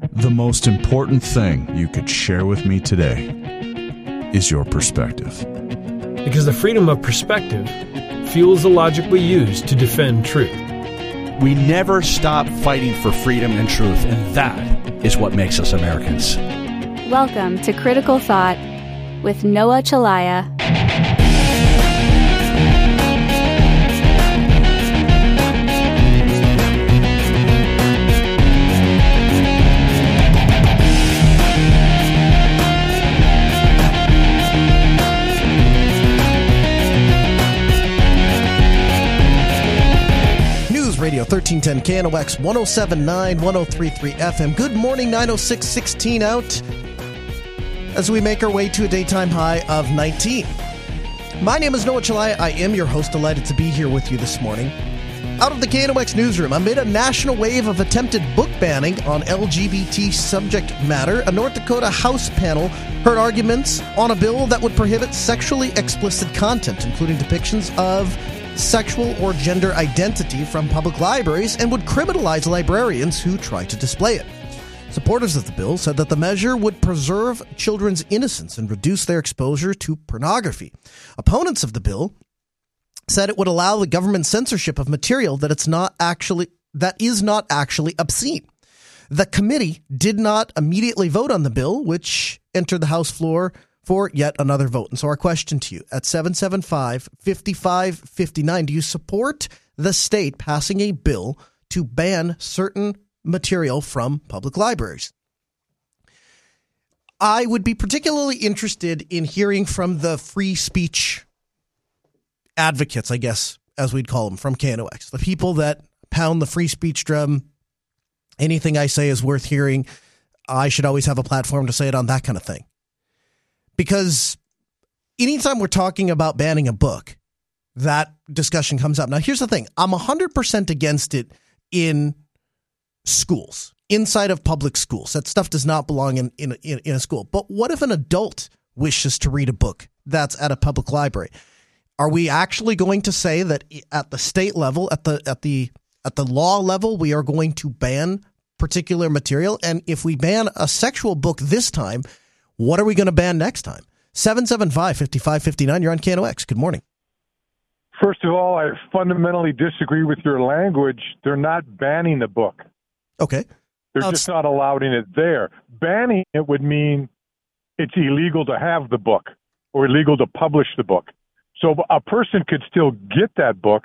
The most important thing you could share with me today is your perspective. Because the freedom of perspective fuels the logic we use to defend truth. We never stop fighting for freedom and truth, and that is what makes us Americans. Welcome to Critical Thought with Noah Chelliah. 1310 KNOX 1079 1033 FM. Good morning, 90616 out as we make our way to a daytime high of 19. My name is Noah Chelliah. I am your host. Delighted to be here with you this morning. Out of the KNOX newsroom, amid a national wave of attempted book banning on LGBT subject matter, a North Dakota House panel heard arguments on a bill that would prohibit sexually explicit content, including depictions of sexual or gender identity from public libraries, and would criminalize librarians who try to display it. Supporters of the bill said that the measure would preserve children's innocence and reduce their exposure to pornography. Opponents of the bill said it would allow the government censorship of material that it's not actually that is not actually obscene. The committee did not immediately vote on the bill, which entered the House floor for yet another vote. And so our question to you at 775 5559 do you support the state passing a bill to ban certain material from public libraries? I would be particularly interested in hearing from the free speech advocates, I guess, as we'd call them, from KNOX, the people that pound the free speech drum. Anything I say is worth hearing. I should always have a platform to say it on that kind of thing. Because anytime we're talking about banning a book, that discussion comes up. Now, here's the thing I'm 100% against it in schools, inside of public schools. That stuff does not belong in, in, in, in a school. But what if an adult wishes to read a book that's at a public library? Are we actually going to say that at the state level, at the at the at the law level, we are going to ban particular material? And if we ban a sexual book this time, what are we going to ban next time? 775 5559. You're on KNOX. Good morning. First of all, I fundamentally disagree with your language. They're not banning the book. Okay. They're Now, just not allowing it there. Banning it would mean it's illegal to have the book or illegal to publish the book. So a person could still get that book,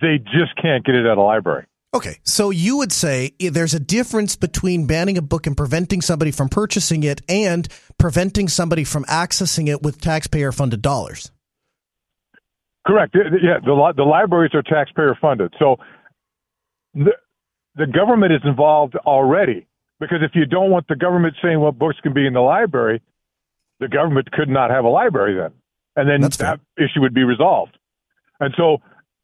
they just can't get it at a library. Okay, so you would say there's a difference between banning a book and preventing somebody from purchasing it and preventing somebody from accessing it with taxpayer funded dollars. Correct. Yeah, the the libraries are taxpayer funded. So the the government is involved already because if you don't want the government saying what books can be in the library, the government could not have a library then, and then That's fair. that issue would be resolved. And so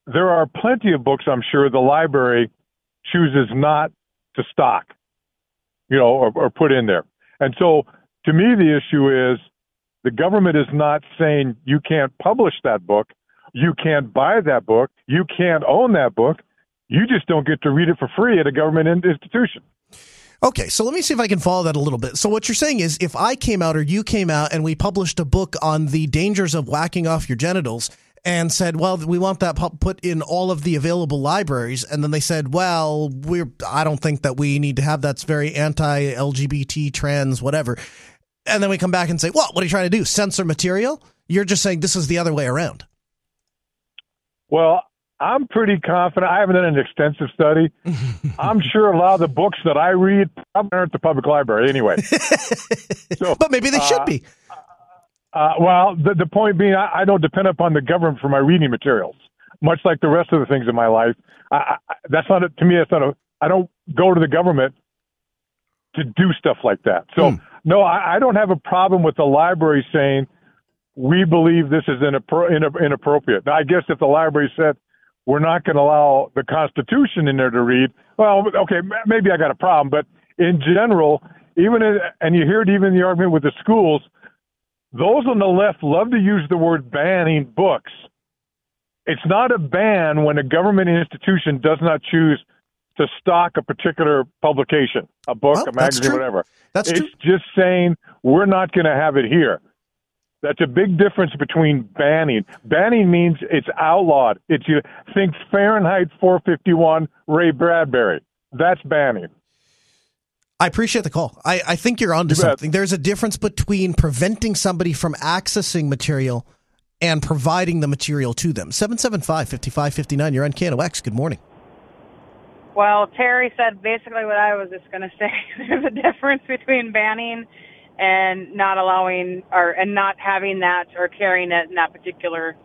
there are plenty of books I'm sure the library chooses not to stock, you know, or, or put in there. And so to me, the issue is the government is not saying you can't publish that book, you can't buy that book, you can't own that book. You just don't get to read it for free at a government institution. Okay, so let me see if I can follow that a little bit. So what you're saying is if I came out or you came out and we published a book on the dangers of whacking off your genitals and said, "Well, we want that put in all of the available libraries," and then they said, "Well, we're I don't think that we need to have that's very anti-LGBT, trans, whatever." And then we come back and say, "Well, what are you trying to do? Censor material?" You're just saying this is the other way around. Well, I'm pretty confident. I haven't done an extensive study. I'm sure a lot of the books that I read aren't at the public library anyway. so, But maybe they should uh, be. Uh, well, the, the point being, I, I don't depend upon the government for my reading materials, much like the rest of the things in my life. I, I, that's not a, to me. That's not a. I don't go to the government to do stuff like that. So no, I, I don't have a problem with the library saying we believe this is inappro- ina- inappropriate. Now, I guess if the library said we're not going to allow the Constitution in there to read, well, okay, maybe I got a problem. But in general, even in, and you hear it even in the argument with the schools, those on the left love to use the word banning books. It's not a ban when a government institution does not choose to stock a particular publication, a book, Well, a magazine, whatever. That's it's true. just saying we're not going to have it here. That's a big difference between banning. Banning means it's outlawed. It's you think Fahrenheit 451 Ray Bradbury. That's banning. I appreciate the call. I, I think you're onto You bet. something. There's a difference between preventing somebody from accessing material and providing the material to them. 775 5559. You're on KNOX. Good morning. Well, Terry said basically what I was just going to say. There's a difference between banning and not allowing or and not having that or carrying it in that particular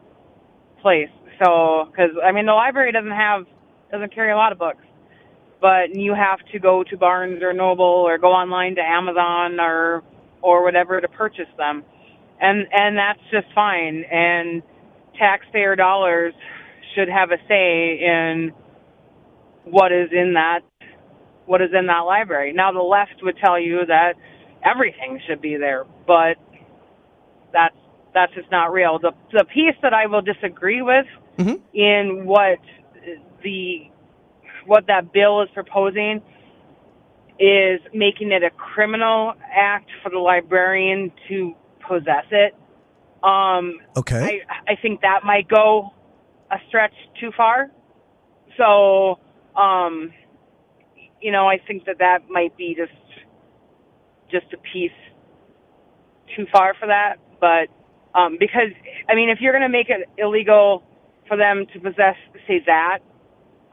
place. So, because I mean, the library doesn't have doesn't carry a lot of books, but you have to go to Barnes or Noble or go online to Amazon or or whatever to purchase them, and and that's just fine. And taxpayer dollars should have a say in what is in that what is in that library. Now the left would tell you that everything should be there, but that's that's just not real. The the piece that I will disagree with Mhm. in what the what that bill is proposing is making it a criminal act for the librarian to possess it. Um, Okay. I I think that might go a stretch too far. So, um, you know, I think that that might be just just a piece too far for that. But um, because I mean, if you're going to make it illegal for them to possess, say that,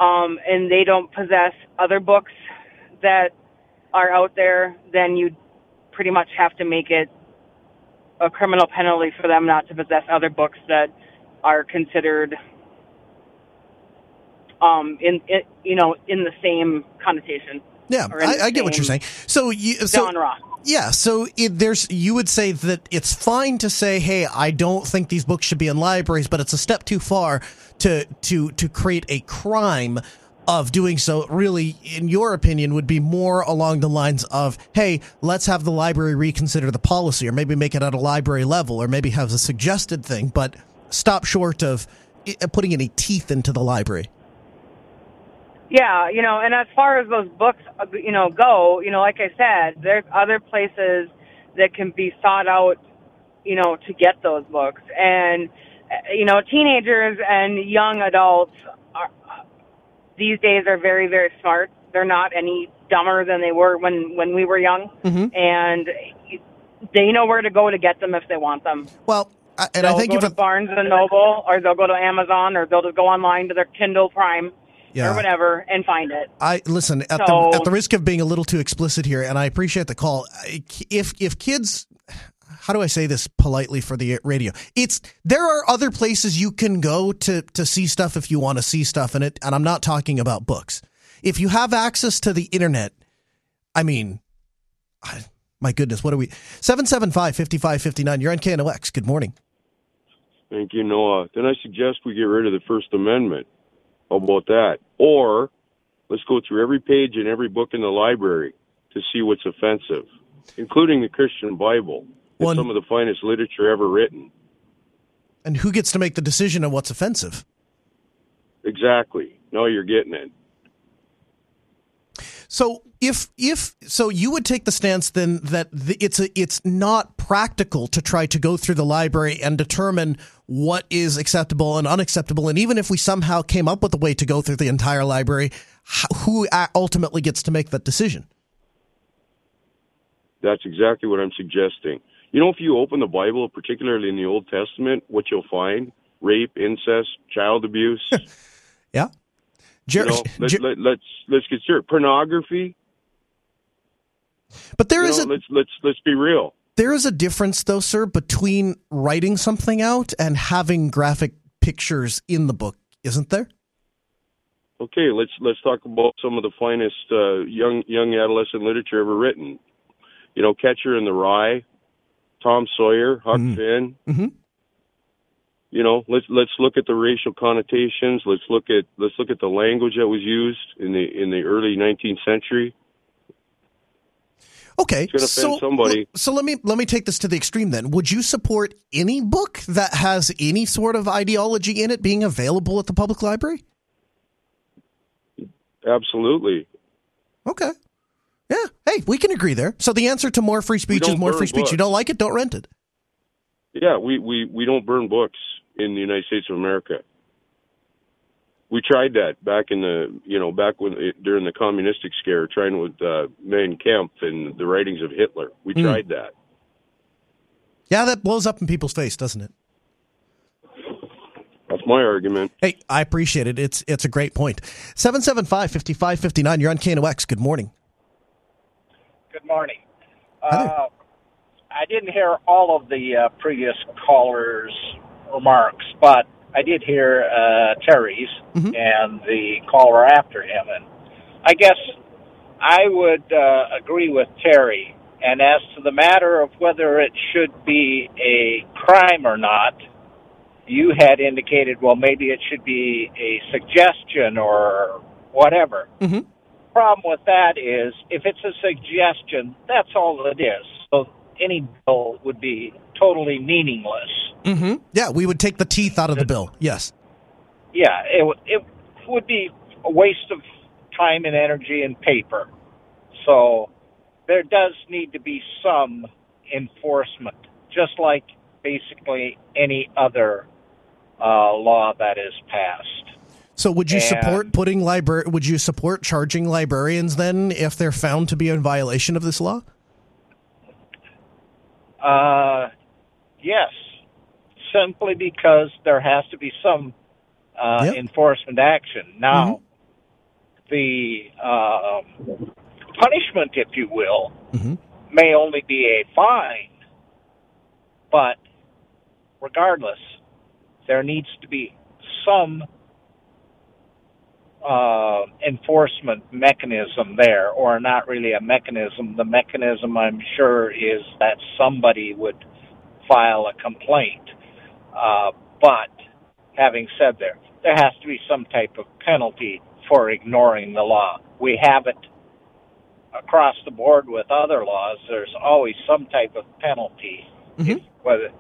um, and they don't possess other books that are out there, then you pretty much have to make it a criminal penalty for them not to possess other books that are considered um in, in you know in the same connotation yeah, I, I get what you're saying. So, you, so genre Yeah, so it, there's you would say that it's fine to say, "Hey, I don't think these books should be in libraries," but it's a step too far to to to create a crime of doing so. Really, in your opinion, would be more along the lines of, "Hey, let's have the library reconsider the policy, or maybe make it at a library level, or maybe have a suggested thing, but stop short of eh, putting any teeth into the library." Yeah, you know, and as far as those books, uh, you know, go, you know, like I said, there's other places that can be sought out, you know, to get those books. And, uh, you know, teenagers and young adults are, these days are very, very smart. They're not any dumber than they were when, when we were young. Mhm. And they know where to go to get them if they want them. Well, I- and they'll I think go if to Barnes and Noble, or they'll go to Amazon, or they'll just go online to their Kindle Prime, Yeah. or whatever, and find it. I listen at So- the at the risk of being a little too explicit here, and I appreciate the call. If if kids, how do I say this politely for the radio? It's there are other places you can go to to see stuff if you want to see stuff in it, and I'm not talking about books. If you have access to the internet, I mean, I- my goodness, what are we? 775 5559. You're on KNOX. Good morning. Thank you, Noah. Then I suggest we get rid of the First Amendment. How about that? Or let's go through every page in every book in the library to see what's offensive, including the Christian Bible. One- some of the finest literature ever written. And who gets to make the decision on what's offensive? Exactly. Now you're getting it. So if if so, you would take the stance then that the, it's a, it's not practical to try to go through the library and determine what is acceptable and unacceptable, and even if we somehow came up with a way to go through the entire library, who ultimately gets to make that decision? That's exactly what I'm suggesting. You know, if you open the Bible, particularly in the Old Testament, what you'll find rape, incest, child abuse. Yeah, Jer- you know, let, Jer- let, let's let's get serious. Pornography. but there You is know, a let's let's let's be real. there is a difference though, sir, between writing something out and having graphic pictures in the book, isn't there? Okay, let's let's talk about some of the finest uh, young young adolescent literature ever written. You know, Catcher in the Rye, Tom Sawyer, Huck Finn. Mhm. You know, let's let's look at the racial connotations. Let's look at let's look at the language that was used in the in the early 19th century. Okay, so somebody. so let me let me take this to the extreme. Then, would you support any book that has any sort of ideology in it being available at the public library? Absolutely. Okay. Yeah. Hey, we can agree there. So the answer to more free speech is more free speech. books. You don't like it, don't rent it. Yeah, we, we, we don't burn books in the United States of America. We tried that back in the you know back when it, during the communistic scare, trying with uh, Mein Kampf and the writings of Hitler. We Hmm. tried that. Yeah, that blows up in people's face, doesn't it? That's my argument. Hey, I appreciate it. It's it's a great point. 775-5559. You're on KNOX. Good morning. Good morning. Hi there. Uh, I didn't hear all of the uh, previous callers' remarks, but I did hear uh, Terry's Mhm. and the caller after him, and I guess I would uh, agree with Terry. And as to the matter of whether it should be a crime or not, you had indicated, well, maybe it should be a suggestion or whatever Mhm. problem with that is if it's a suggestion, that's all it is. So any bill would be totally meaningless. Mm-hmm. Yeah, we would take the teeth out of the bill. Yes. Yeah, it would it would be a waste of time and energy and paper. So there does need to be some enforcement, just like basically any other uh, law that is passed. So would you And- support putting libra- would you support charging librarians then if they're found to be in violation of this law? Uh, yes, simply because there has to be some uh, Yep. enforcement action. Now, the um punishment, if you will, Mhm. may only be a fine, but regardless, there needs to be some uh, enforcement mechanism there, or not really a mechanism. The mechanism, I'm sure, is that somebody would file a complaint. Uh, but having said that, there has to be some type of penalty for ignoring the law. We have it across the board with other laws. There's always some type of penalty Mhm. whether,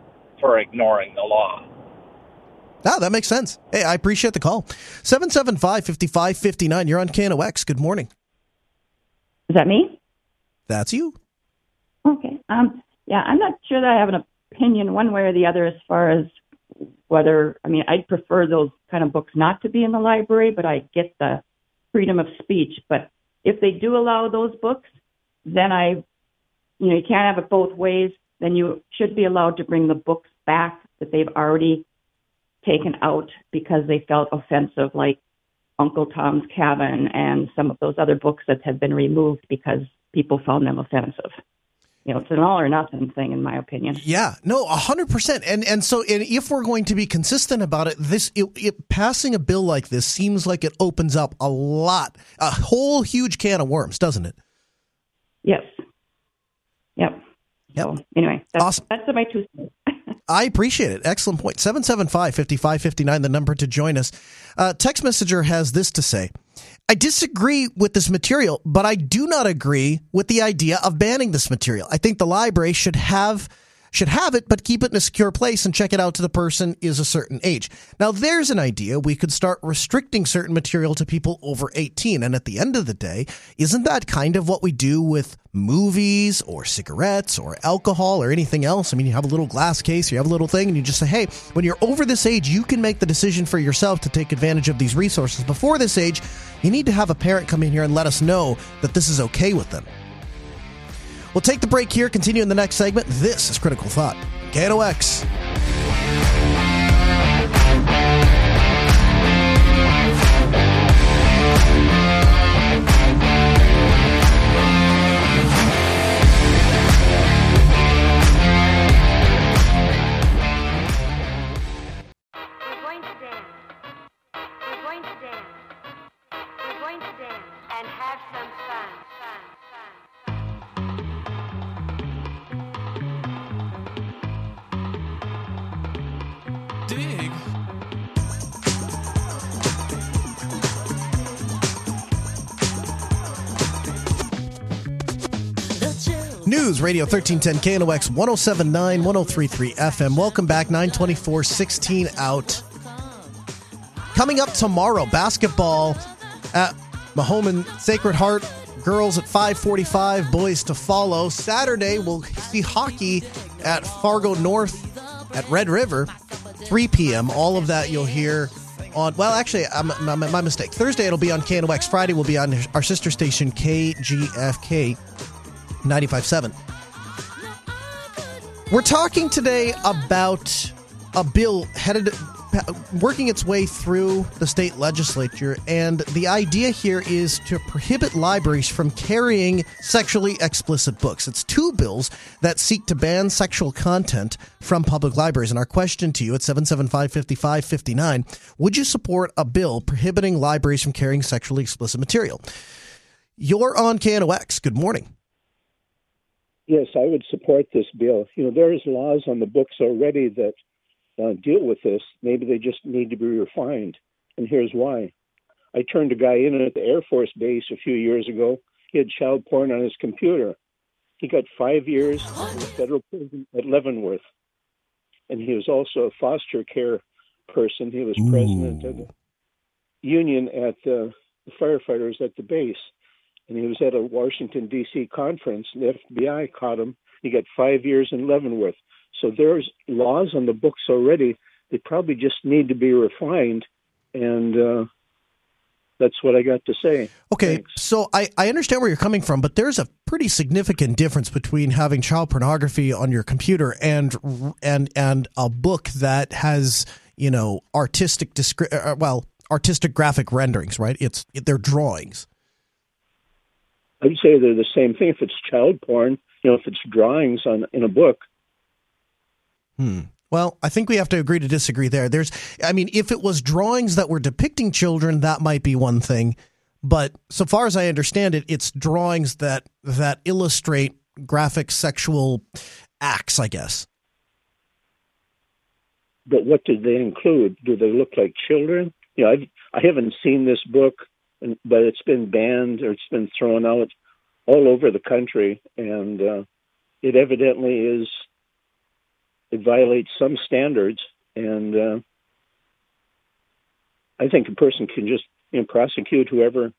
for ignoring the law. Ah, that makes sense. Hey, I appreciate the call. 775-5559. You're on KNOX. Good morning. Is that me? That's you. Okay. Um, yeah, I'm not sure that I have an opinion one way or the other as far as whether, I mean, I'd prefer those kind of books not to be in the library, but I get the freedom of speech. But if they do allow those books, then I, you know, you can't have it both ways. Then you should be allowed to bring the books back that they've already taken out because they felt offensive, like Uncle Tom's Cabin and some of those other books that have been removed because people found them offensive. You know, it's an all or nothing thing, in my opinion. Yeah, no, a hundred percent. And and so, and if we're going to be consistent about it, this it, it, passing a bill like this seems like it opens up a lot, a whole huge can of worms, doesn't it? Yes. Yep. Yep. So anyway, that's, Awesome. that's my two cents. I appreciate it. Excellent point. 775 5559, the number to join us. Uh, text Messenger has this to say I disagree with this material, but I do not agree with the idea of banning this material. I think the library should have. Should have it, but keep it in a secure place and check it out to the person is a certain age. Now, there's an idea we could start restricting certain material to people over 18. And at the end of the day, isn't that kind of what we do with movies or cigarettes or alcohol or anything else? I mean, you have a little glass case, you have a little thing, and you just say, hey, when you're over this age, you can make the decision for yourself to take advantage of these resources. Before this age, you need to have a parent come in here and let us know that this is okay with them. We'll take the break here, continue in the next segment. This is Critical Thought. KNOX. News Radio 1310 KNOX 1079 1033 FM. Welcome back, 924 16 out. Coming up tomorrow, basketball. at Mahnomen Sacred Heart girls at 5:45, boys to follow. Saturday we'll see hockey at Fargo North at Red River, 3 p.m. All of that you'll hear on. Well, actually, I'm, my, my mistake. Thursday it'll be on KNOX. Friday will be on our sister station KGFK 95.7. We're talking today about a bill headed working its way through the state legislature and the idea here is to prohibit libraries from carrying sexually explicit books. It's two bills that seek to ban sexual content from public libraries and our question to you at 775-5559, would you support a bill prohibiting libraries from carrying sexually explicit material? You're on KNOX. Good morning. Yes, I would support this bill. You know, there's laws on the books already that uh, deal with this. Maybe they just need to be refined. And here's why. I turned a guy in at the Air Force Base a few years ago. He had child porn on his computer. He got five years in federal prison at Leavenworth. And he was also a foster care person. He was Ooh. president of the union at the, the firefighters at the base. And he was at a Washington, D.C. conference, and the FBI caught him. He got five years in Leavenworth. So there's laws on the books already. They probably just need to be refined, and uh, that's what I got to say. Okay, so I, I understand where you're coming from, but there's a pretty significant difference between having child pornography on your computer and and and a book that has you know artistic descri- uh, well artistic graphic renderings, right? It's they're drawings. I'd say they're the same thing. If it's child porn, you know, if it's drawings on in a book, Hmm. Well, I think we have to agree to disagree there. There's, I mean, if it was drawings that were depicting children, that might be one thing. But so far as I understand it, it's drawings that that illustrate graphic sexual acts, I guess. But what do they include? Do they look like children? You know, I've, I haven't seen this book, but it's been banned or it's been thrown out all over the country, and uh, it evidently is it violates some standards, and uh, I think a person can just you know, prosecute whoever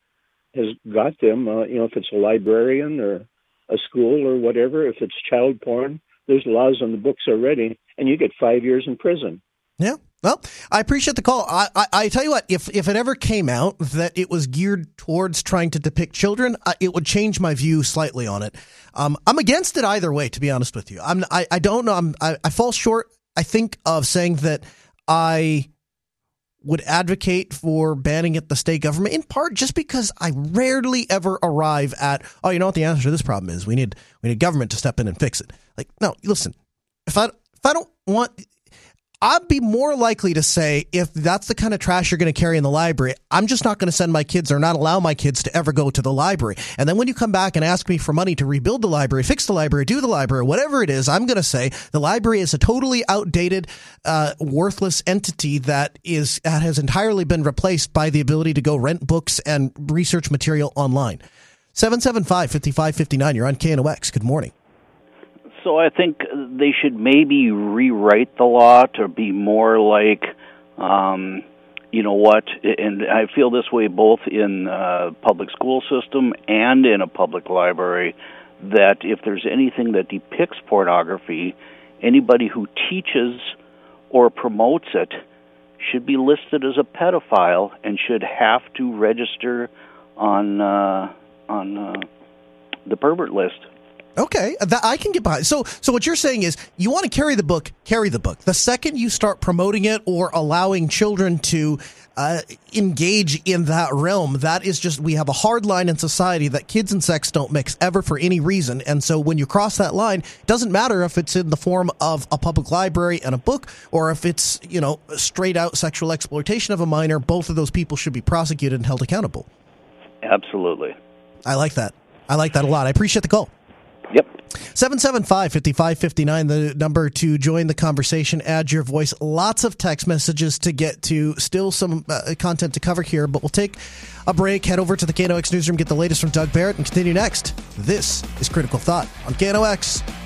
has got them. Uh, you know, if it's a librarian or a school or whatever, if it's child porn, there's laws on the books already, and you get five years in prison. Yeah. Well, I appreciate the call. I, I, I, tell you what, if, if it ever came out that it was geared towards trying to depict children, uh, it would change my view slightly on it. Um, I'm against it either way, to be honest with you. I'm, I, I don't know. I'm, I, I fall short, I think, of saying that I would advocate for banning it the state government in part just because I rarely ever arrive at oh you know what the answer to this problem is we need we need government to step in and fix it like no listen if I if I don't want I'd be more likely to say if that's the kind of trash you're going to carry in the library, I'm just not going to send my kids or not allow my kids to ever go to the library. And then when you come back and ask me for money to rebuild the library, fix the library, do the library, whatever it is, I'm going to say the library is a totally outdated, uh, worthless entity that is that has entirely been replaced by the ability to go rent books and research material online. 775 5559. You're on KNOX. Good morning. So I think they should maybe rewrite the law to be more like, um, you know what? And I feel this way both in uh, public school system and in a public library. That if there's anything that depicts pornography, anybody who teaches or promotes it should be listed as a pedophile and should have to register on uh, on uh, the pervert list. Okay, that I can get behind. So, so what you're saying is you want to carry the book, carry the book. The second you start promoting it or allowing children to uh, engage in that realm, that is just we have a hard line in society that kids and sex don't mix ever for any reason. And so, when you cross that line, it doesn't matter if it's in the form of a public library and a book, or if it's you know straight out sexual exploitation of a minor. Both of those people should be prosecuted and held accountable. Absolutely. I like that. I like that a lot. I appreciate the call. Yep. 775 5559, the number to join the conversation. Add your voice. Lots of text messages to get to. Still some uh, content to cover here, but we'll take a break, head over to the KNOX newsroom, get the latest from Doug Barrett, and continue next. This is Critical Thought on KNOX.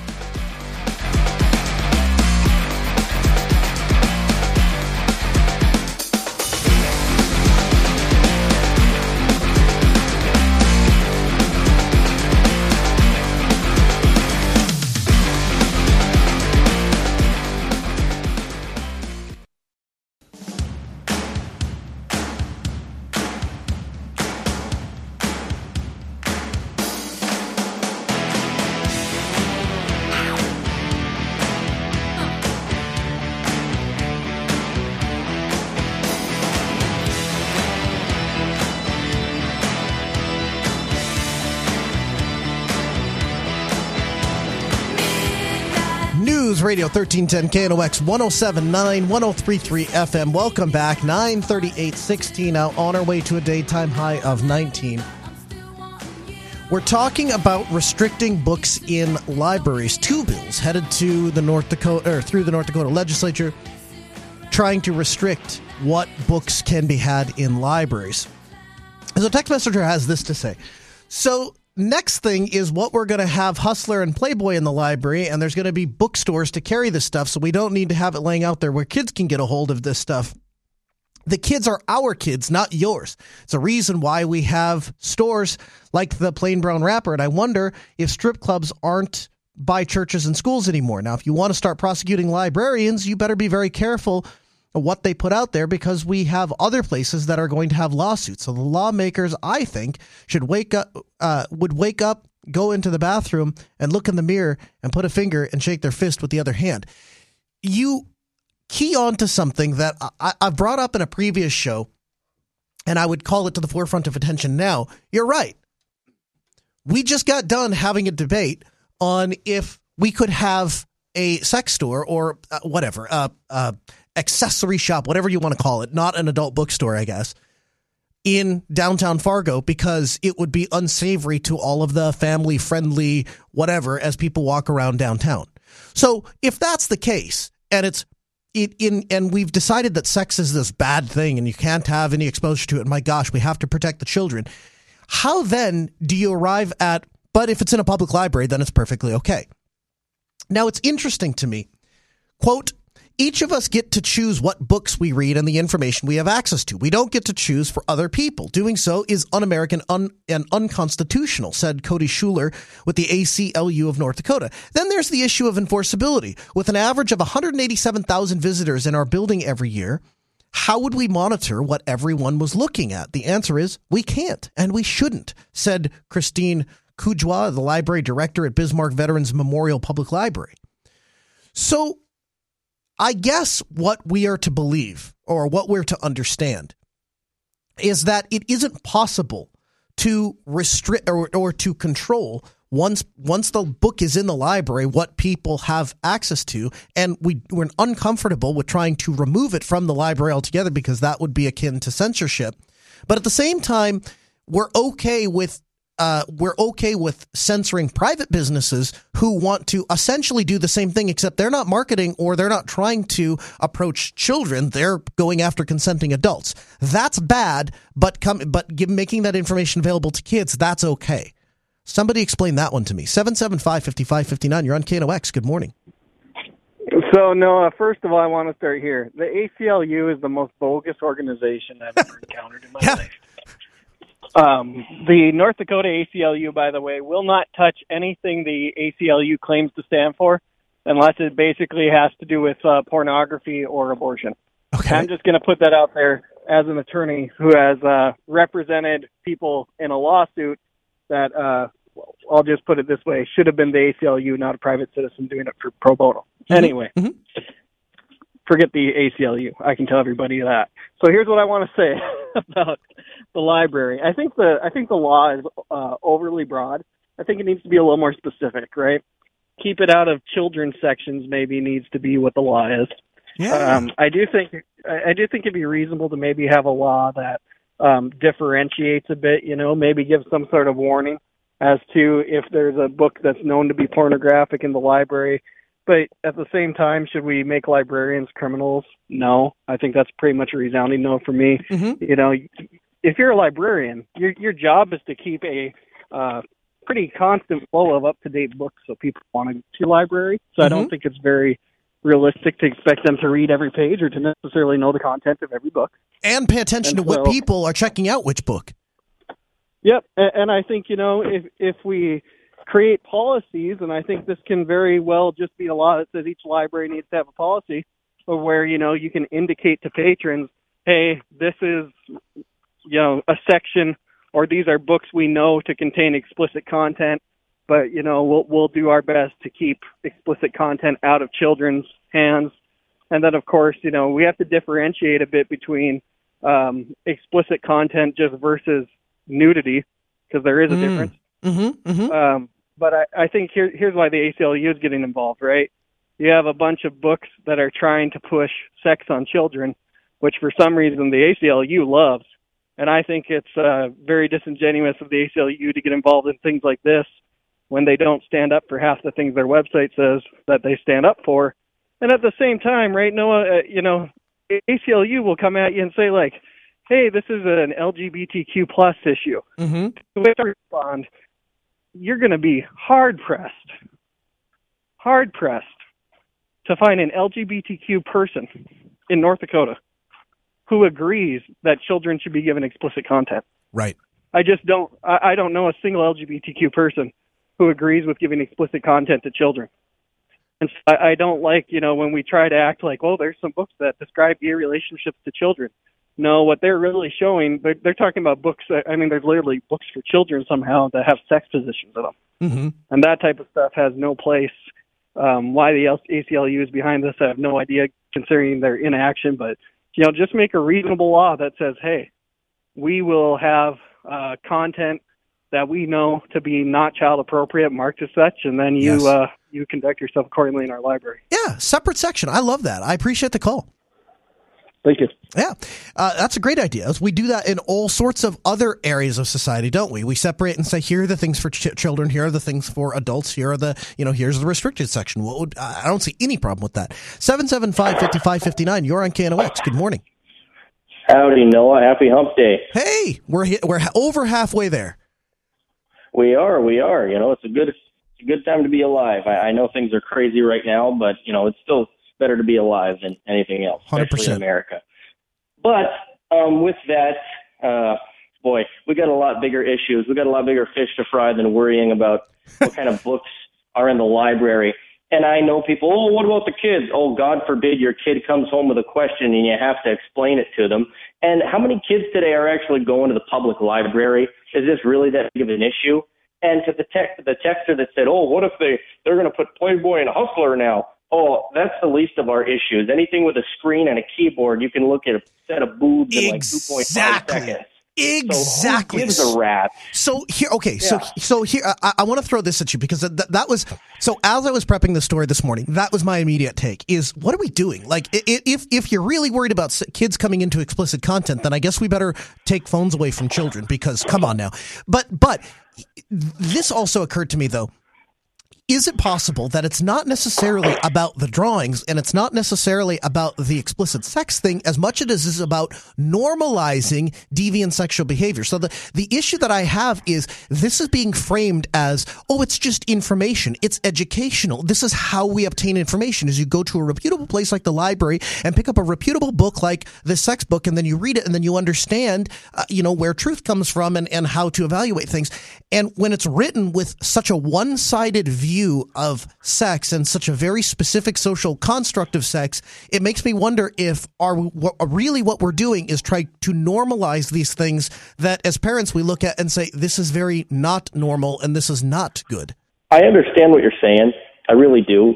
Radio 1310 KNOX 1079 1033 FM. Welcome back. 93816 now on our way to a daytime high of 19. We're talking about restricting books in libraries. Two bills headed to the North Dakota or through the North Dakota legislature trying to restrict what books can be had in libraries. So text messenger has this to say. So next thing is what we're going to have Hustler and Playboy in the library, and there's going to be bookstores to carry this stuff, so we don't need to have it laying out there where kids can get a hold of this stuff. The kids are our kids, not yours. It's a reason why we have stores like the Plain Brown Wrapper, and I wonder if strip clubs aren't by churches and schools anymore. Now, if you want to start prosecuting librarians, you better be very careful what they put out there because we have other places that are going to have lawsuits. So the lawmakers, I think, should wake up, uh, would wake up, go into the bathroom, and look in the mirror and put a finger and shake their fist with the other hand. You key on to something that I, I've brought up in a previous show, and I would call it to the forefront of attention now. You're right. We just got done having a debate on if we could have a sex store or uh, whatever, uh, uh, accessory shop, whatever you want to call it, not an adult bookstore, I guess, in downtown Fargo because it would be unsavory to all of the family friendly whatever as people walk around downtown. So if that's the case, and it's it in and we've decided that sex is this bad thing and you can't have any exposure to it. My gosh, we have to protect the children. How then do you arrive at but if it's in a public library, then it's perfectly okay. Now it's interesting to me. Quote, each of us get to choose what books we read and the information we have access to. We don't get to choose for other people. Doing so is un-American un- and unconstitutional, said Cody Schuler with the ACLU of North Dakota. Then there's the issue of enforceability. With an average of 187,000 visitors in our building every year, how would we monitor what everyone was looking at? The answer is we can't and we shouldn't, said Christine Kujawa, the library director at Bismarck Veterans Memorial Public Library. So I guess what we are to believe or what we're to understand is that it isn't possible to restrict or, or to control once once the book is in the library what people have access to. And we we're uncomfortable with trying to remove it from the library altogether because that would be akin to censorship. But at the same time we're okay with uh, we're okay with censoring private businesses who want to essentially do the same thing, except they're not marketing or they're not trying to approach children. They're going after consenting adults. That's bad, but come, but give, making that information available to kids, that's okay. Somebody explain that one to me. 775 5559. You're on KNOX. Good morning. So, Noah, first of all, I want to start here. The ACLU is the most bogus organization I've ever encountered in my life. Um, the North Dakota ACLU, by the way, will not touch anything the ACLU claims to stand for unless it basically has to do with uh, pornography or abortion. Okay. I'm just going to put that out there as an attorney who has uh, represented people in a lawsuit that, uh, I'll just put it this way, should have been the ACLU, not a private citizen doing it for pro bono. Anyway, forget the ACLU. I can tell everybody that. So here's what I want to say about the library. I think the I think the law is uh, overly broad. I think it needs to be a little more specific, right? Keep it out of children's sections. Maybe needs to be what the law is. Yeah. Um, I do think I I do think it'd be reasonable to maybe have a law that um, differentiates a bit. You know, maybe give some sort of warning as to if there's a book that's known to be pornographic in the library. But at the same time, should we make librarians criminals? No, I think that's pretty much a resounding no for me. You know, if you're a librarian, your your job is to keep a uh, pretty constant flow of up to date books, so people want to go to your library. So I don't Mhm. think it's very realistic to expect them to read every page or to necessarily know the content of every book. And pay attention And to what people are checking out which book. Yep, and, and I think you know if if we create policies, and I think this can very well just be a law that says each library needs to have a policy, of where you know you can indicate to patrons, hey, this is you know a section, or these are books we know to contain explicit content, but you know we'll we'll do our best to keep explicit content out of children's hands, and then of course you know we have to differentiate a bit between um, explicit content just versus nudity because there is a Mm. difference. Mm-hmm. mm-hmm. Um, but I, I think here, here's why the ACLU is getting involved, right? you have a bunch of books that are trying to push sex on children, which for some reason the ACLU loves. And I think it's uh, very disingenuous of the ACLU to get involved in things like this when they don't stand up for half the things their website says that they stand up for. And at the same time, right, Noah, uh, you know, ACLU will come at you and say like, "Hey, this is an LGBTQ plus issue." Mm-hmm. To respond, you're going to be hard pressed, hard pressed to find an LGBTQ person in North Dakota who agrees that children should be given explicit content. Right. I just don't. I, I don't know a single LGBTQ person who agrees with giving explicit content to children. And so I, I don't like, you know, when we try to act like, oh, there's some books that describe gay relationships to children. No, what they're really showing, they're, they're talking about books. That, I mean, there's literally books for children somehow that have sex positions in them, Mm-hmm. and that type of stuff has no place. Um, why the ACLU is behind this, I have no idea, considering their inaction. But you know, just make a reasonable law that says, hey, we will have uh, content that we know to be not child appropriate marked as such, and then you Yes. uh, you conduct yourself accordingly in our library. Yeah, separate section. I love that. I appreciate the call. Thank you. Yeah, uh, that's a great idea. We do that in all sorts of other areas of society, don't we? We separate and say, here are the things for ch- children, here are the things for adults, here are the, you know, here's the restricted section. What would, I don't see any problem with that. 775 5559, you're on KNOX. Good morning. Howdy, Noah. Happy Hump Day. Hey, we're, we're over halfway there. We are, we are. You know, it's a good, it's a good time to be alive. I, I know things are crazy right now, but you know, it's still better to be alive than anything else, especially 100%. in America. But um, with that, uh, boy, we got a lot bigger issues. We got a lot bigger fish to fry than worrying about what kind of books are in the library. And I know people, oh, what about the kids? Oh, God forbid your kid comes home with a question and you have to explain it to them. And how many kids today are actually going to the public library? Is this really that big of an issue? And to the text, the texter that said, oh, what if they they're going to put Playboy and Hustler now? Oh, that's the least of our issues. Anything with a screen and a keyboard, you can look at a set of boobs in like 2.5 seconds. Exactly. So gives a rat? So here, okay, so so here, I, I want to throw this at you because that, that was so. As I was prepping the story this morning, that was my immediate take: is what are we doing? Like, if if you're really worried about kids coming into explicit content, then I guess we better take phones away from children because come on now. But but this also occurred to me though. Is it possible that it's not necessarily about the drawings and it's not necessarily about the explicit sex thing as much as it is about normalizing deviant sexual behavior? So the, the issue that I have is this is being framed as, oh, it's just information. It's educational. This is how we obtain information is you go to a reputable place like the library and pick up a reputable book like the sex book and then you read it and then you understand, uh, you know, where truth comes from and, and how to evaluate things. And when it's written with such a one-sided view of sex and such a very specific social construct of sex, it makes me wonder if are we, really what we're doing is try to normalize these things that as parents we look at and say this is very not normal and this is not good. I understand what you're saying. I really do.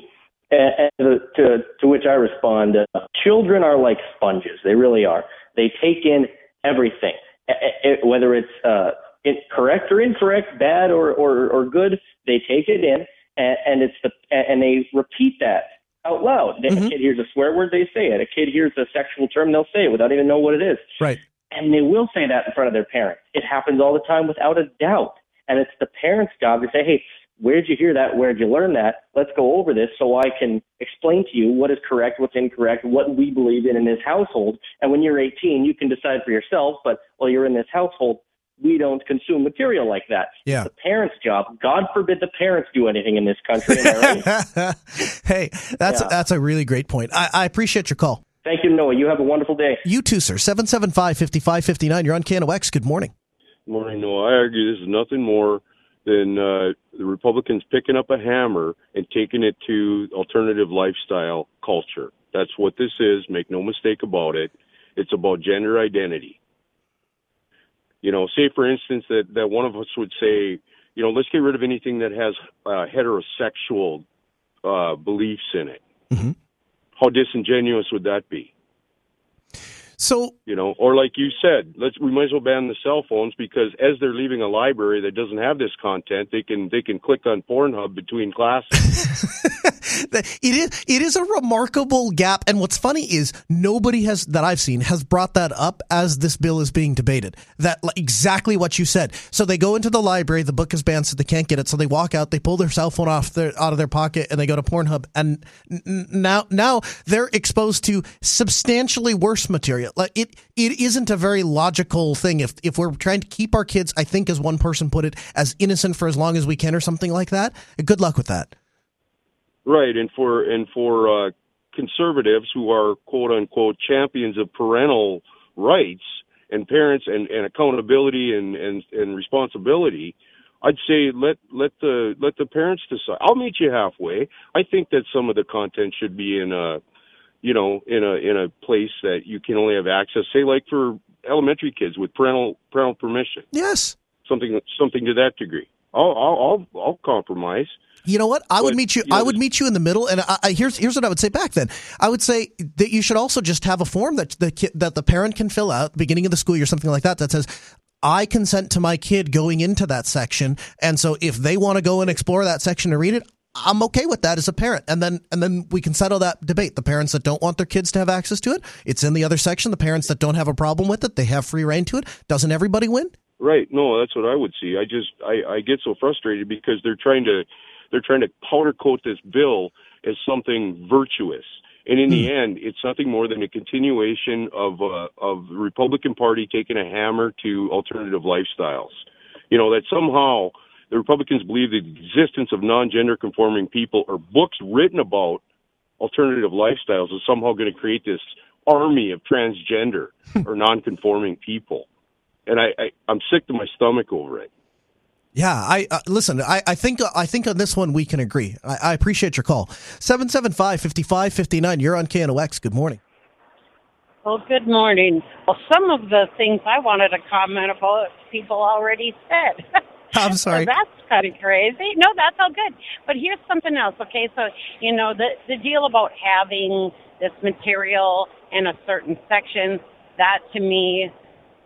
And, to, to which I respond, uh, children are like sponges. They really are. They take in everything, whether it's uh, correct or incorrect, bad or, or, or good. They take it in, and, and it's the and they repeat that out loud. A mm-hmm. kid hears a swear word, they say it. A kid hears a sexual term, they'll say it without even know what it is. Right. And they will say that in front of their parents. It happens all the time without a doubt. And it's the parents' job to say, hey, where'd you hear that? Where'd you learn that? Let's go over this so I can explain to you what is correct, what's incorrect, what we believe in in this household. And when you're 18, you can decide for yourself. But while you're in this household, we don't consume material like that. Yeah. It's the parents' job. God forbid the parents do anything in this country. Am I right? hey, that's Yeah. that's a really great point. I, I appreciate your call. Thank you, Noah. You have a wonderful day. You too, sir. 775-5559. You're on KNOX. Good morning. Morning, Noah. I argue this is nothing more than uh, the Republicans picking up a hammer and taking it to alternative lifestyle culture. That's what this is. Make no mistake about it. It's about gender identity. You know, say for instance that that one of us would say, you know, let's get rid of anything that has uh, heterosexual uh, beliefs in it. Mm-hmm. How disingenuous would that be? So you know, or like you said, let's we might as well ban the cell phones because as they're leaving a library that doesn't have this content, they can they can click on Pornhub between classes. it is it is a remarkable gap. And what's funny is nobody has that I've seen has brought that up as this bill is being debated. That exactly what you said. So they go into the library the book is banned so they can't get it. So they walk out they pull their cell phone off their out of their pocket and they go to Pornhub. And n- now now they're exposed to substantially worse material like it it isn't a very logical thing if if we're trying to keep our kids I think as one person put it as innocent for as long as we can or something like that good luck with that Right, and for and for uh, conservatives who are quote unquote champions of parental rights and parents and, and accountability and, and, and responsibility, I'd say let let the let the parents decide. I'll meet you halfway. I think that some of the content should be in a you know in a in a place that you can only have access. Say like for elementary kids with parental parental permission. Yes, something something to that degree. I'll I'll I'll, I'll compromise. You know what? I would meet you. you know, I would meet you in the middle. And I, I, here's here's what I would say back then. I would say that you should also just have a form that the ki- that the parent can fill out beginning of the school year, something like that, that says. I consent to my kid going into that section, and so if they want to go and explore that section and read it, I'm okay with that as a parent. And then and then we can settle that debate. The parents that don't want their kids to have access to it, it's in the other section. The parents that don't have a problem with it, they have free reign to it. Doesn't everybody win? Right. No, that's what I would see. I just I, I get so frustrated because they're trying to they're trying to powder coat this bill as something virtuous. And in the end, it's nothing more than a continuation of uh, of the Republican Party taking a hammer to alternative lifestyles. You know that somehow the Republicans believe the existence of non-gender conforming people or books written about alternative lifestyles is somehow going to create this army of transgender or non-conforming people. And I, I I'm sick to my stomach over it. Yeah, I uh, listen. I, I think I think on this one we can agree. I, I appreciate your call. 775-5559. You're on KNOX. Good morning. Well, good morning. Well, some of the things I wanted to comment about, people already said. I'm sorry. So that's kind of crazy. No, that's all good. But here's something else. Okay, so you know the the deal about having this material in a certain section, that to me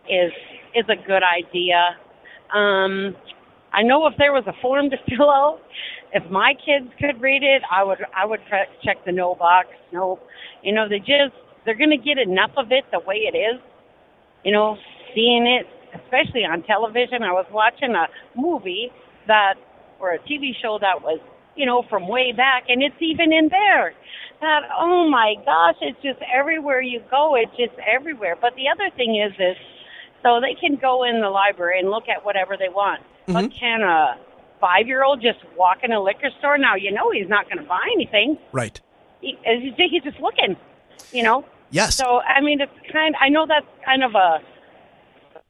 is is a good idea. Um, I know if there was a form to fill out, if my kids could read it, I would I would pre- check the no box. No, you know they just they're going to get enough of it the way it is. You know, seeing it, especially on television. I was watching a movie that or a TV show that was you know from way back, and it's even in there. That oh my gosh, it's just everywhere you go. It's just everywhere. But the other thing is this. So they can go in the library and look at whatever they want. But mm-hmm. can a five year old just walk in a liquor store? Now, you know he's not going to buy anything. Right. He, he's just looking, you know? Yes. So, I mean, it's kind I know that's kind of a.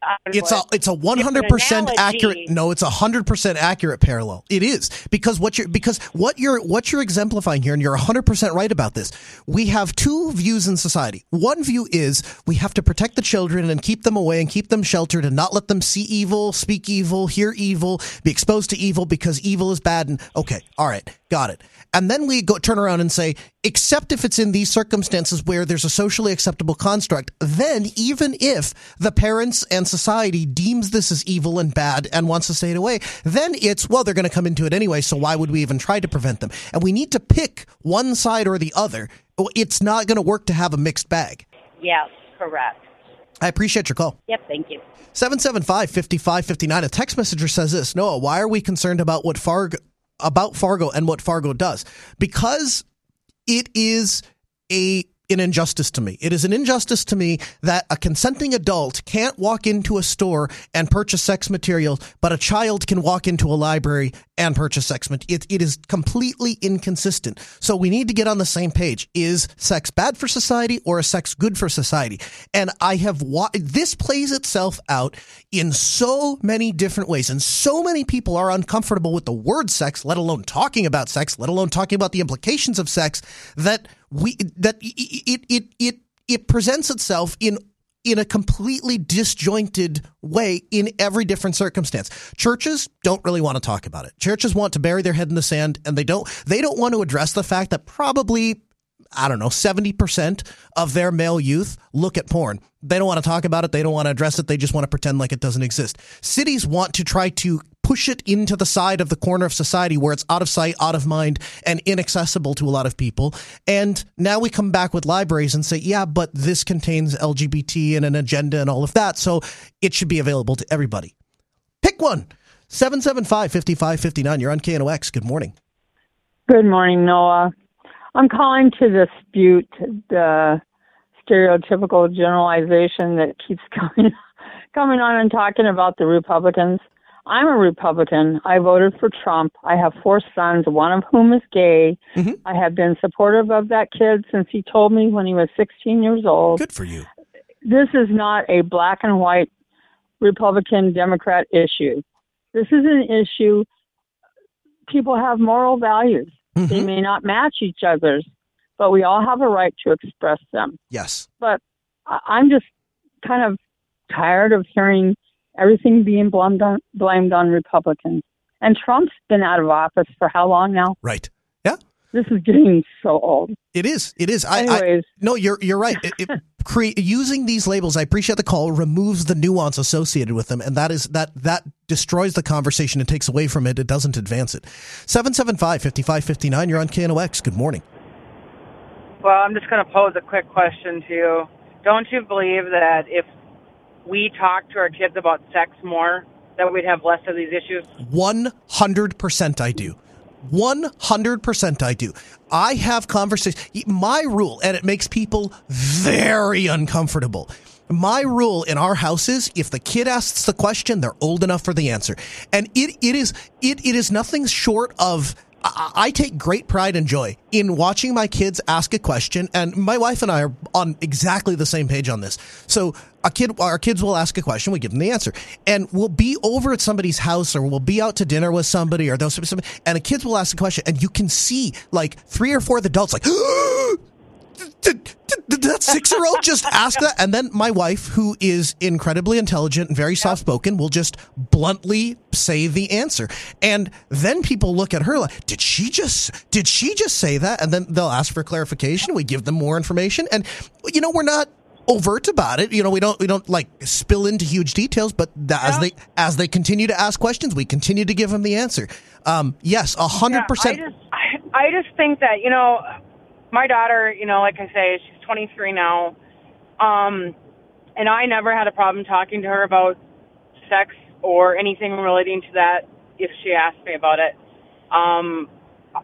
I don't know It's a it's a 100 percent accurate. No, it's a hundred percent accurate parallel. It is because what you're because what you're what you're exemplifying here, and you're hundred percent right about this. We have two views in society. One view is we have to protect the children and keep them away and keep them sheltered and not let them see evil, speak evil, hear evil, be exposed to evil because evil is bad. And okay, all right, got it. And then we go turn around and say, except if it's in these circumstances where there's a socially acceptable construct, then even if the parents and society deems this as evil and bad and wants to stay it away, then it's, well, they're going to come into it anyway, so why would we even try to prevent them? And we need to pick one side or the other. Oh, it's not going to work to have a mixed bag. Yes, correct. I appreciate your call. Yep, thank you. 775 5559. A text messenger says this Noah, why are we concerned about what Fargo about Fargo and what Fargo does? Because it is a an injustice to me. It is an injustice to me that a consenting adult can't walk into a store and purchase sex material, but a child can walk into a library and purchase sex material. It, it is completely inconsistent. So we need to get on the same page. Is sex bad for society or is sex good for society? And I have this plays itself out in so many different ways, and so many people are uncomfortable with the word sex, let alone talking about sex, let alone talking about the implications of sex. That we that it it it it presents itself in in a completely disjointed way in every different circumstance. Churches don't really want to talk about it. Churches want to bury their head in the sand and they don't they don't want to address the fact that probably I don't know, 70% of their male youth look at porn. They don't want to talk about it. They don't want to address it. They just want to pretend like it doesn't exist. Cities want to try to push it into the side of the corner of society where it's out of sight, out of mind, and inaccessible to a lot of people. And now we come back with libraries and say, yeah, but this contains LGBT and an agenda and all of that. So it should be available to everybody. Pick one. 775 5559. You're on KNOX. Good morning. Good morning, Noah. I'm calling to dispute the stereotypical generalization that keeps coming coming on and talking about the Republicans. I'm a Republican. I voted for Trump. I have four sons, one of whom is gay. Mm-hmm. I have been supportive of that kid since he told me when he was 16 years old. Good for you. This is not a black and white Republican Democrat issue. This is an issue. People have moral values. They mm-hmm. may not match each other's, but we all have a right to express them. Yes. But I'm just kind of tired of hearing everything being blamed on, blamed on Republicans. And Trump's been out of office for how long now? Right. Yeah. This is getting so old. It is. It is. I, I no, you're you're right. It, it, cre- using these labels, I appreciate the call. Removes the nuance associated with them, and that is that that destroys the conversation. It takes away from it. It doesn't advance it. 775-5559. You're on KNOX. Good morning. Well, I'm just going to pose a quick question to you. Don't you believe that if we talk to our kids about sex more, that we'd have less of these issues? One hundred percent, I do. One hundred percent, I do. I have conversations. My rule, and it makes people very uncomfortable. My rule in our house is if the kid asks the question, they're old enough for the answer, and it it is it it is nothing short of. I take great pride and joy in watching my kids ask a question, and my wife and I are on exactly the same page on this. So a kid, our kids will ask a question, we give them the answer, and we'll be over at somebody's house, or we'll be out to dinner with somebody, or those somebody, and the kids will ask a question, and you can see like three or four of the adults like. Did, did, did that six year old just ask that? And then my wife, who is incredibly intelligent and very soft spoken, will just bluntly say the answer. And then people look at her like, did she just, did she just say that? And then they'll ask for clarification. We give them more information. And, you know, we're not overt about it. You know, we don't, we don't like spill into huge details, but as they, as they continue to ask questions, we continue to give them the answer. Um, yes, a hundred percent. Yeah, I just, I, I just think that you know, my daughter, you know, like I say, she's 23 now, um, and I never had a problem talking to her about sex or anything relating to that if she asked me about it. Um,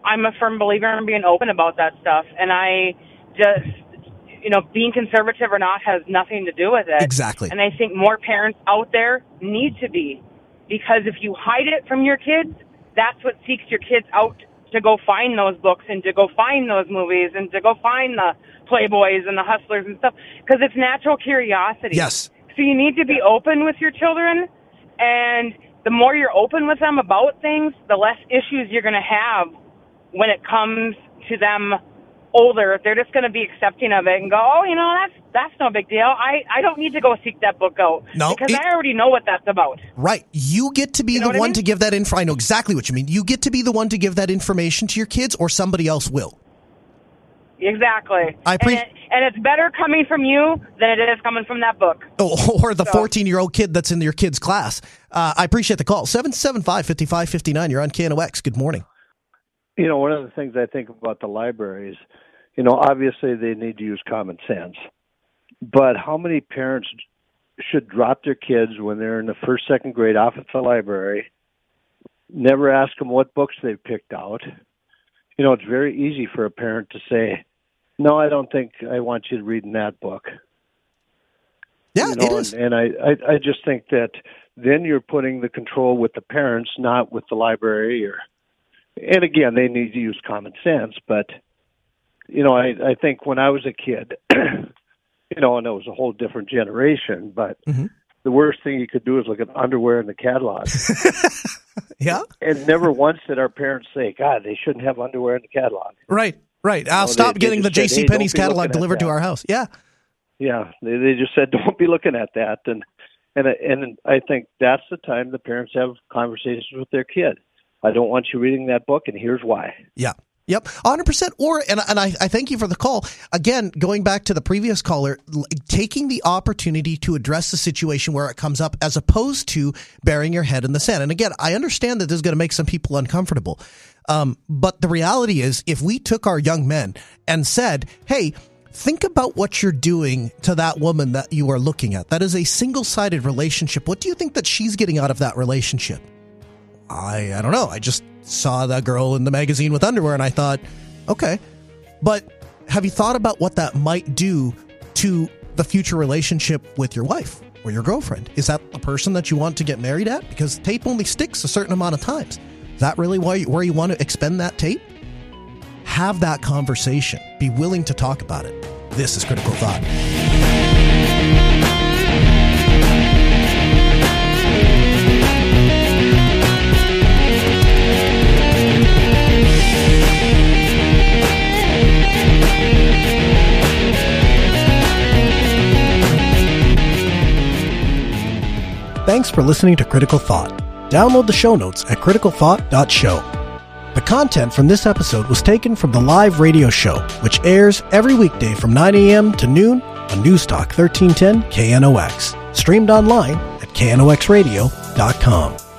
I'm a firm believer in being open about that stuff, and I just, you know, being conservative or not has nothing to do with it. Exactly. And I think more parents out there need to be, because if you hide it from your kids, that's what seeks your kids out to go find those books and to go find those movies and to go find the Playboys and the Hustlers and stuff because it's natural curiosity. Yes. So you need to be open with your children, and the more you're open with them about things, the less issues you're going to have when it comes to them older. They're just going to be accepting of it and go, "Oh, you know, that's that's no big deal. I I don't need to go seek that book out No, because it- I already know what that's about." Right. You get to be know the what I one mean? to give that info. I know exactly what you mean. You get to be the one to give that information to your kids, or somebody else will. Exactly. I pre- and, it, and it's better coming from you than it is coming from that book. Oh, or the 14 year old kid that's in your kid's class. Uh, I appreciate the call. 775 5559. You're on KNOX. Good morning. You know, one of the things I think about the libraries, you know, obviously they need to use common sense. But how many parents should drop their kids when they're in the first, second grade off at the library, never ask them what books they've picked out? You know, it's very easy for a parent to say, no, I don't think I want you to read in that book. Yeah, you know, it is. And, and I, I, I just think that then you're putting the control with the parents, not with the library. Or, and again, they need to use common sense. But you know, I, I think when I was a kid, you know, and it was a whole different generation. But mm-hmm. the worst thing you could do is look at underwear in the catalog. yeah. And never once did our parents say, "God, they shouldn't have underwear in the catalog." Right. Right. I'll No, they- stop they getting the just said, J.C. "Hey, Penney's don't catalog delivered to our house. Yeah. Yeah, they they just said don't be looking at that, and and and I think that's the time the parents have conversations with their kid. I don't want you reading that book, and here's why. Yeah. Yep, 100%. Or, and, and I, I thank you for the call. Again, going back to the previous caller, taking the opportunity to address the situation where it comes up as opposed to burying your head in the sand. And again, I understand that this is going to make some people uncomfortable. Um, but the reality is, if we took our young men and said, hey, think about what you're doing to that woman that you are looking at, that is a single sided relationship. What do you think that she's getting out of that relationship? I I don't know. I just saw that girl in the magazine with underwear and I thought, okay. But have you thought about what that might do to the future relationship with your wife or your girlfriend? Is that the person that you want to get married at? Because tape only sticks a certain amount of times. Is that really why where you want to expend that tape? Have that conversation. Be willing to talk about it. This is critical thought. Thanks for listening to Critical Thought. Download the show notes at criticalthought.show. The content from this episode was taken from the live radio show, which airs every weekday from 9 a.m. to noon on Newstalk 1310 KNOX, streamed online at knoxradio.com.